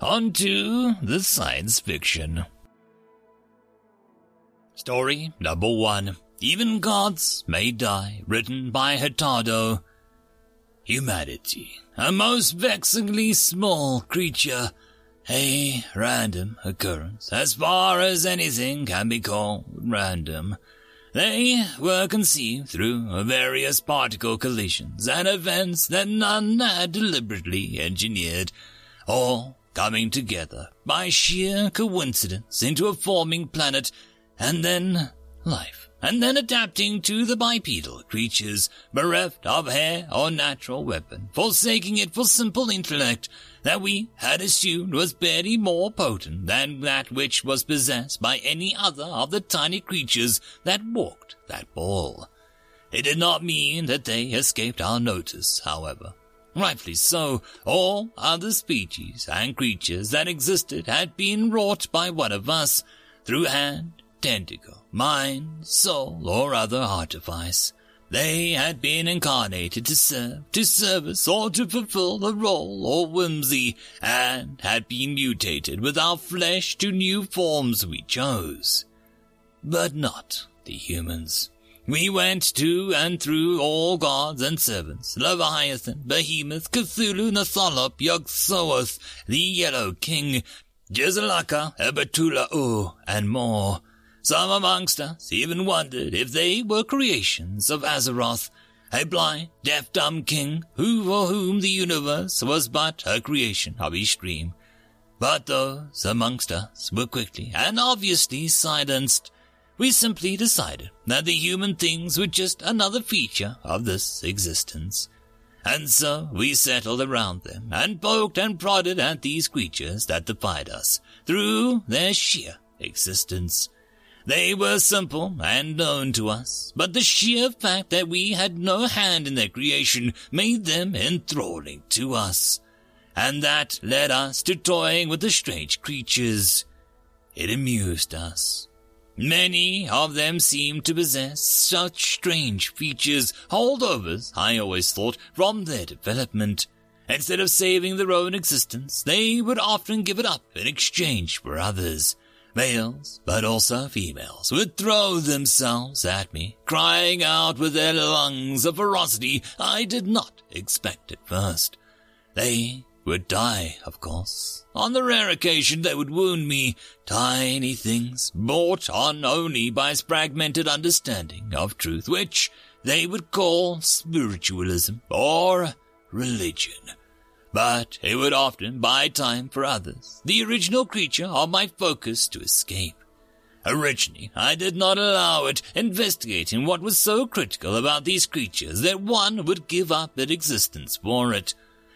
On to the science fiction. Story number one. Even gods may die, written by Hurtado. Humanity, a most vexingly small creature, a random occurrence, as far as anything can be called random. They were conceived through various particle collisions and events that none had deliberately engineered, all coming together by sheer coincidence into a forming planet, and then life, and then adapting to the bipedal creatures, bereft of hair or natural weapon, forsaking it for simple intellect that we had assumed was barely more potent than that which was possessed by any other of the tiny creatures that walked that ball. It did not mean that they escaped our notice, however. Rightfully so, all other species and creatures that existed had been wrought by one of us through hand, tentacle, mind, soul, or other artifice. They had been incarnated to serve, to service, or to fulfill a role or whimsy, and had been mutated with our flesh to new forms we chose. But not the humans. We went to and through all gods and servants, Leviathan, Behemoth, Cthulhu, Natholop, Yog-Sothoth, the Yellow King, Jezalaka, Ebertula-U, and more. Some amongst us even wondered if they were creations of Azathoth, a blind, deaf, dumb king who for whom the universe was but a creation of his dream. But those amongst us were quickly and obviously silenced we simply decided that the human things were just another feature of this existence. And so we settled around them and poked and prodded at these creatures that defied us through their sheer existence. They were simple and known to us, but the sheer fact that we had no hand in their creation made them enthralling to us. And that led us to toying with the strange creatures. It amused us. Many of them seem to possess such strange features, holdovers, I always thought, from their development. Instead of saving their own existence, they would often give it up in exchange for others. Males, but also females, would throw themselves at me, crying out with their lungs a ferocity I did not expect at first. They would die, of course. On the rare occasion they would wound me, tiny things brought on only by fragmented understanding of truth, which they would call spiritualism or religion. But it would often buy time for others, the original creature of my focus to escape. Originally, I did not allow it, investigating what was so critical about these creatures that one would give up its existence for it.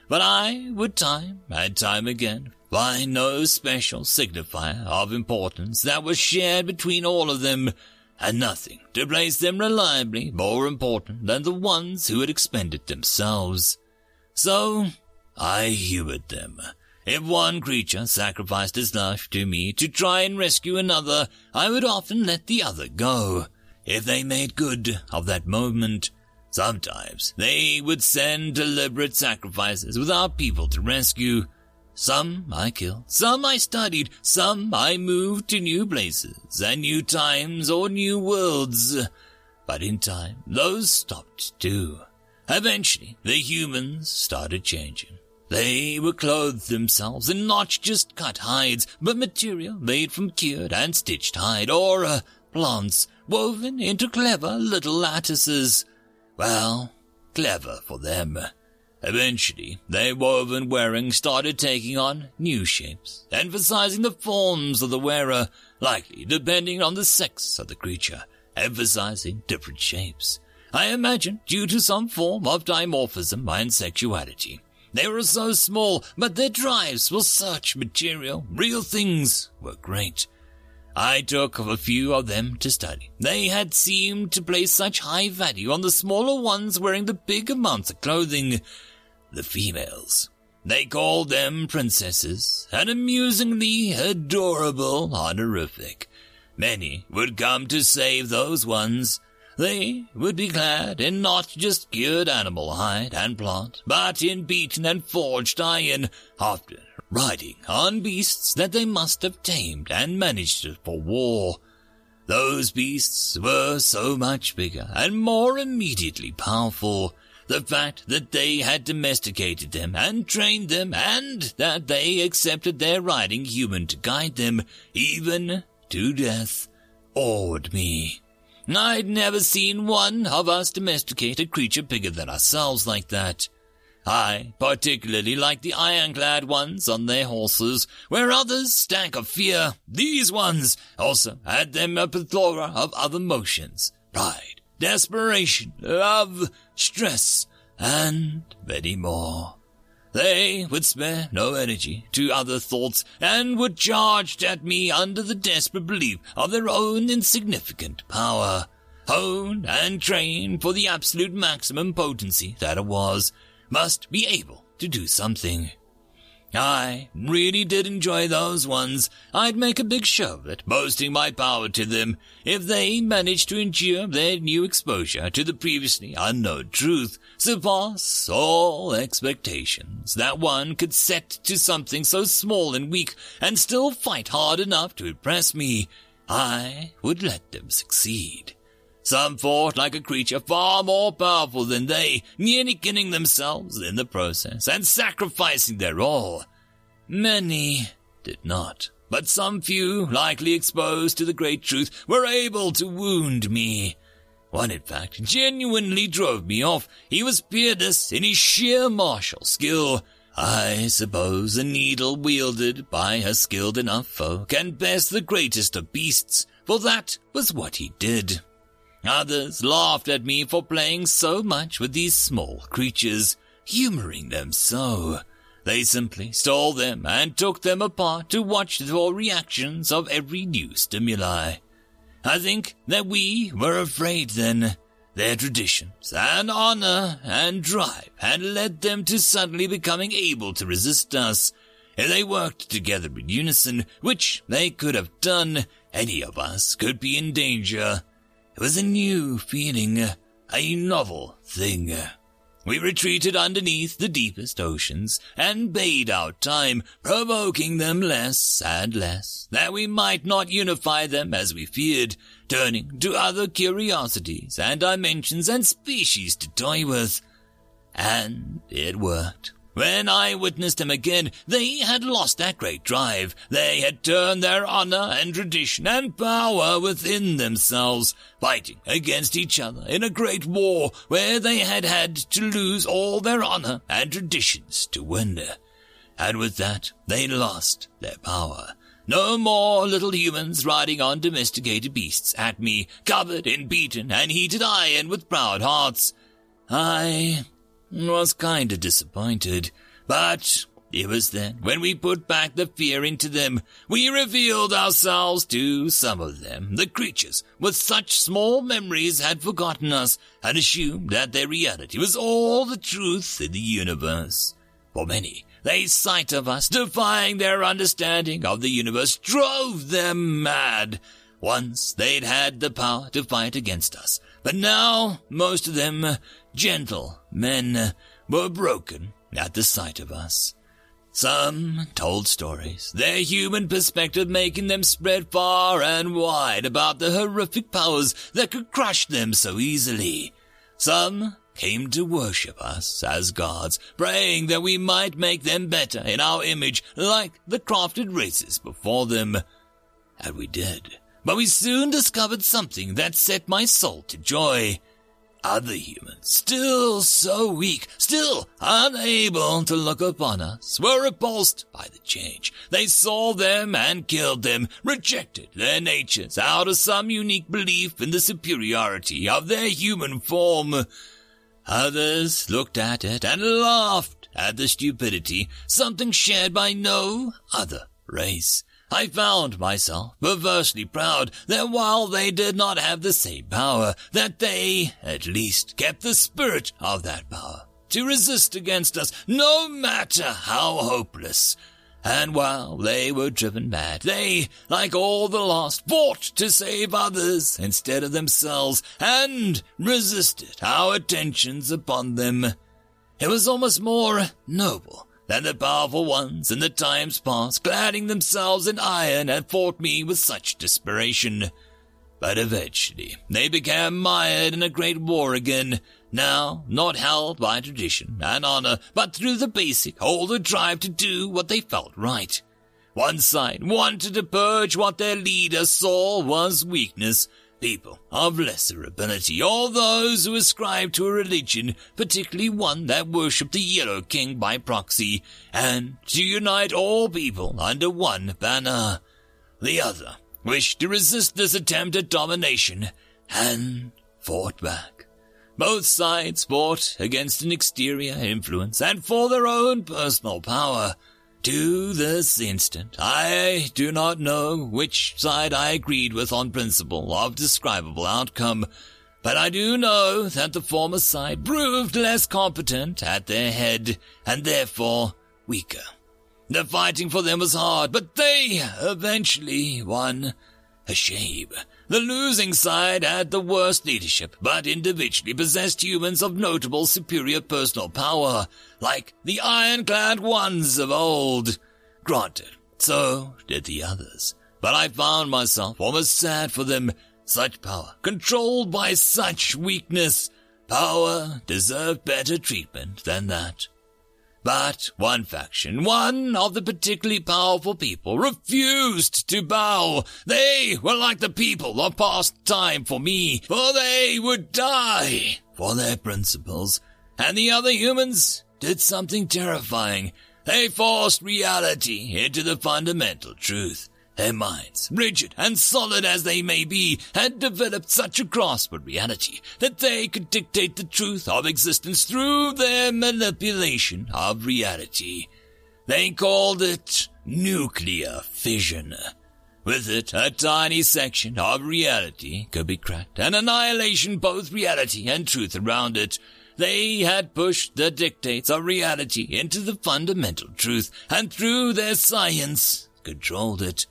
But I would time and time again find no special signifier of importance that was shared between all of them, and nothing to place them reliably more important than the ones who had expended themselves. So I humored them. If one creature sacrificed his life to me to try and rescue another, I would often let the other go. If they made good of that moment, Sometimes they would send deliberate sacrifices without people to rescue. Some I killed, some I studied, some I moved to new places and new times or new worlds. But in time, those stopped too. Eventually, the humans started changing. They were clothed themselves in not just cut hides, but material made from cured and stitched hide, or uh, plants woven into clever little lattices. Well, clever for them. Eventually, their woven wearing started taking on new shapes, emphasizing the forms of the wearer, likely depending on the sex of the creature, emphasizing different shapes. I imagine due to some form of dimorphism and sexuality. They were so small, but their drives were such material. Real things were great. I took a few of them to study. They had seemed to place such high value on the smaller ones wearing the big amounts of clothing. The females. They called them princesses, and amusingly adorable honorific. Many would come to save those ones. They would be clad in not just cured animal hide and plant, but in beaten and forged iron, often riding on beasts that they must have tamed and managed for war. Those beasts were so much bigger and more immediately powerful. The fact that they had domesticated them and trained them and that they accepted their riding human to guide them, even to death, awed me. I'd never seen one of us domesticate a creature bigger than ourselves like that. I particularly like the ironclad ones on their horses, where others stank of fear. These ones also had them a plethora of other motions. Pride, desperation, love, stress, and many more. They would spare no energy to other thoughts and would charge at me under the desperate belief of their own insignificant power. Honed and trained for the absolute maximum potency that it was, must be able to do something. I really did enjoy those ones. I'd make a big show of it, boasting my power to them, if they managed to endure their new exposure to the previously unknown truth, surpass all expectations that one could set to something so small and weak and still fight hard enough to impress me. I would let them succeed. Some fought like a creature far more powerful than they, nearly killing themselves in the process and sacrificing their all. Many did not, but some few, likely exposed to the great truth, were able to wound me. One, in fact, genuinely drove me off. He was peerless in his sheer martial skill. I suppose a needle wielded by a skilled enough foe can best the greatest of beasts, for that was what he did. Others laughed at me for playing so much with these small creatures, humoring them so. They simply stole them and took them apart to watch the reactions of every new stimuli. I think that we were afraid then. Their traditions and honor and drive had led them to suddenly becoming able to resist us. If they worked together in unison, which they could have done, any of us could be in danger. It was a new feeling, a novel thing. We retreated underneath the deepest oceans and bade out time, provoking them less and less, that we might not unify them as we feared, turning to other curiosities and dimensions and species to toy with. And it worked. When I witnessed them again, they had lost that great drive. They had turned their honor and tradition and power within themselves, fighting against each other in a great war where they had had to lose all their honor and traditions to win. And with that, they lost their power. No more little humans riding on domesticated beasts at me, covered in beaten and heated iron with proud hearts. I was kinda disappointed, but it was then, when we put back the fear into them, we revealed ourselves to some of them. The creatures with such small memories had forgotten us and assumed that their reality was all the truth in the universe. For many, the sight of us defying their understanding of the universe drove them mad. Once they'd had the power to fight against us, but now most of them gentle men were broken at the sight of us. Some told stories, their human perspective making them spread far and wide about the horrific powers that could crush them so easily. Some came to worship us as gods, praying that we might make them better in our image like the crafted races before them. And we did. But we soon discovered something that set my soul to joy other humans, still so weak, still unable to look upon us, were repulsed by the change. They saw them and killed them, rejected their natures out of some unique belief in the superiority of their human form. Others looked at it and laughed at the stupidity, something shared by no other race. I found myself perversely proud that while they did not have the same power, that they, at least, kept the spirit of that power to resist against us, no matter how hopeless. And while they were driven mad, they, like all the lost, fought to save others instead of themselves, and resisted our attentions upon them. It was almost more noble than the powerful ones in the times past, cladding themselves in iron and fought me with such desperation. But eventually they became mired in a great war again, now not held by tradition and honor, but through the basic older drive to do what they felt right. One side wanted to purge what their leader saw was weakness, people of lesser ability, or those who ascribe to a religion, particularly one that worshipped the Yellow King by proxy, and to unite all people under one banner. The other wished to resist this attempt at domination, and fought back. Both sides fought against an exterior influence and for their own personal power. To this instant, I do not know which side I agreed with on principle of describable outcome, but I do know that the former side proved less competent at their head, and therefore weaker. The fighting for them was hard, but they eventually won. A shame. The losing side had the worst leadership, but individually possessed humans of notable superior personal power, like the ironclad ones of old. Granted, so did the others, but I found myself almost sad for them. Such power, controlled by such weakness, power deserved better treatment than that. But one faction, one of the particularly powerful people, refused to bow. They were like the people of past time for me, for they would die for their principles. And the other humans did something terrifying. They forced reality into the fundamental truth. Their minds, rigid and solid as they may be, had developed such a grasp of reality that they could dictate the truth of existence through their manipulation of reality. They called it nuclear fission. With it, a tiny section of reality could be cracked, and annihilation both reality and truth around it. They had pushed the dictates of reality into the fundamental truth, and through their science controlled it.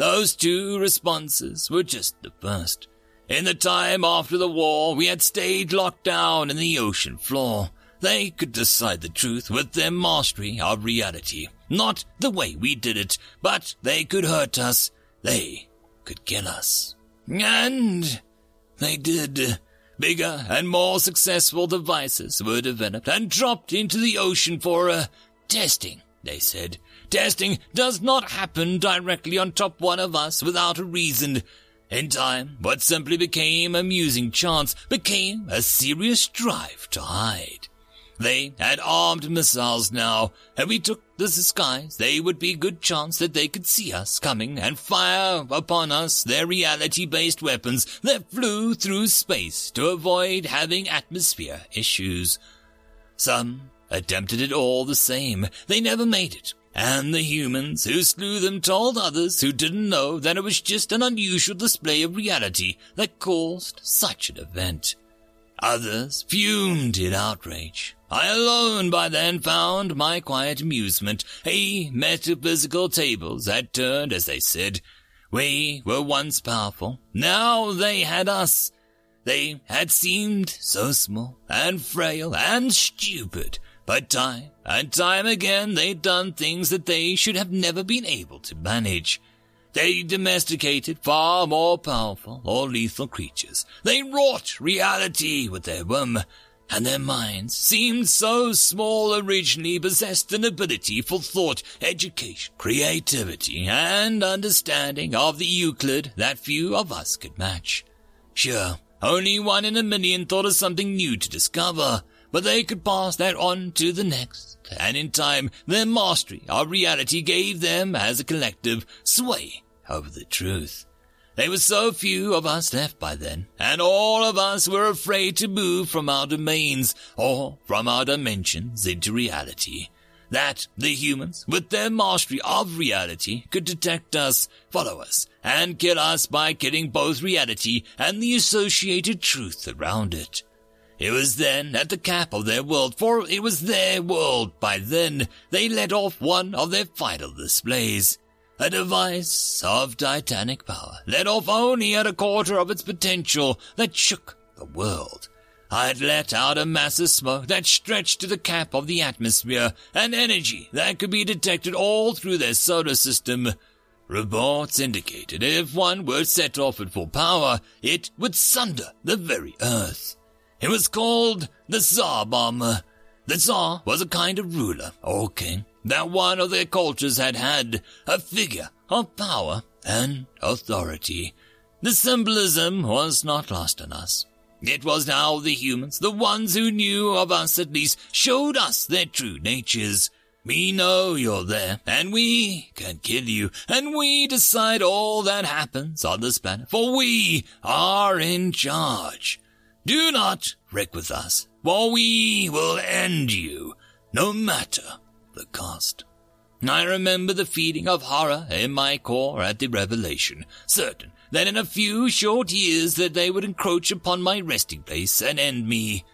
Those two responses were just the first. In the time after the war, we had stayed locked down in the ocean floor. They could decide the truth with their mastery of reality. Not the way we did it, but they could hurt us. They could kill us. And they did. Bigger and more successful devices were developed and dropped into the ocean for, uh, testing, they said. Testing does not happen directly on top one of us without a reason. In time, what simply became amusing chance became a serious drive to hide. They had armed missiles now, and we took the skies. They would be good chance that they could see us coming and fire upon us their reality-based weapons that flew through space to avoid having atmosphere issues. Some attempted it all the same. They never made it. And the humans who slew them told others who didn't know that it was just an unusual display of reality that caused such an event. Others fumed in outrage. I alone by then found my quiet amusement. A metaphysical tables had turned, as they said. We were once powerful. Now they had us. They had seemed so small and frail and stupid but time and time again they'd done things that they should have never been able to manage. They domesticated far more powerful or lethal creatures. They wrought reality with their whim, and their minds seemed so small originally possessed an ability for thought, education, creativity, and understanding of the Euclid that few of us could match. Sure, only one in a million thought of something new to discover, but they could pass that on to the next, and in time their mastery of reality gave them, as a collective, sway over the truth. There were so few of us left by then, and all of us were afraid to move from our domains or from our dimensions into reality. That the humans, with their mastery of reality, could detect us, follow us, and kill us by killing both reality and the associated truth around it. It was then at the cap of their world, for it was their world by then, they let off one of their final displays. A device of titanic power, let off only at a quarter of its potential, that shook the world. I had let out a mass of smoke that stretched to the cap of the atmosphere, and energy that could be detected all through their solar system. Reports indicated if one were set off at full power, it would sunder the very earth. It was called the Tsar Bomb. The Tsar was a kind of ruler or king that one of their cultures had had, a figure of power and authority. The symbolism was not lost on us. It was now the humans, the ones who knew of us at least, showed us their true natures. We know you're there, and we can kill you, and we decide all that happens on this planet, for we are in charge. Do not wreck with us, for we will end you, no matter the cost. I remember the feeling of horror in my core at the revelation, certain that in a few short years that they would encroach upon my resting place and end me.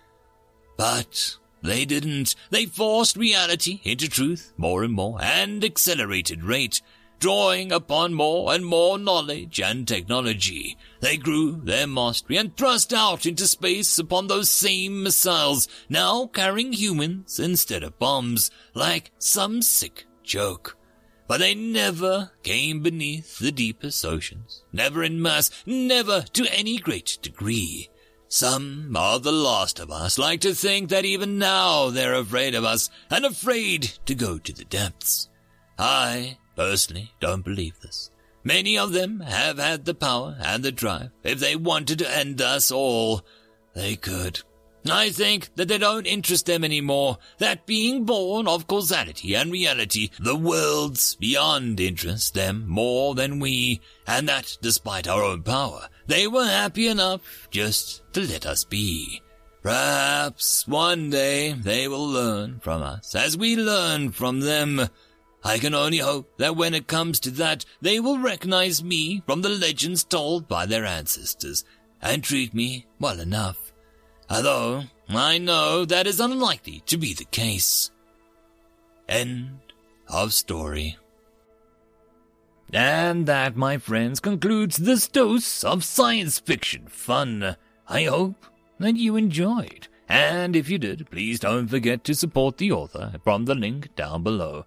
But they didn't. They forced reality into truth more and more and accelerated rate drawing upon more and more knowledge and technology. They grew their mastery and thrust out into space upon those same missiles, now carrying humans instead of bombs, like some sick joke. But they never came beneath the deepest oceans, never in mass, never to any great degree. Some of the last of us like to think that even now they're afraid of us and afraid to go to the depths. I personally don't believe this. Many of them have had the power and the drive. If they wanted to end us all, they could. I think that they don't interest them anymore, that being born of causality and reality, the worlds beyond interest them more than we, and that despite our own power, they were happy enough just to let us be. Perhaps one day they will learn from us as we learn from them. I can only hope that when it comes to that, they will recognize me from the legends told by their ancestors and treat me well enough. Although I know that is unlikely to be the case. End of story. And that, my friends, concludes this dose of science fiction fun. I hope that you enjoyed. And if you did, please don't forget to support the author from the link down below.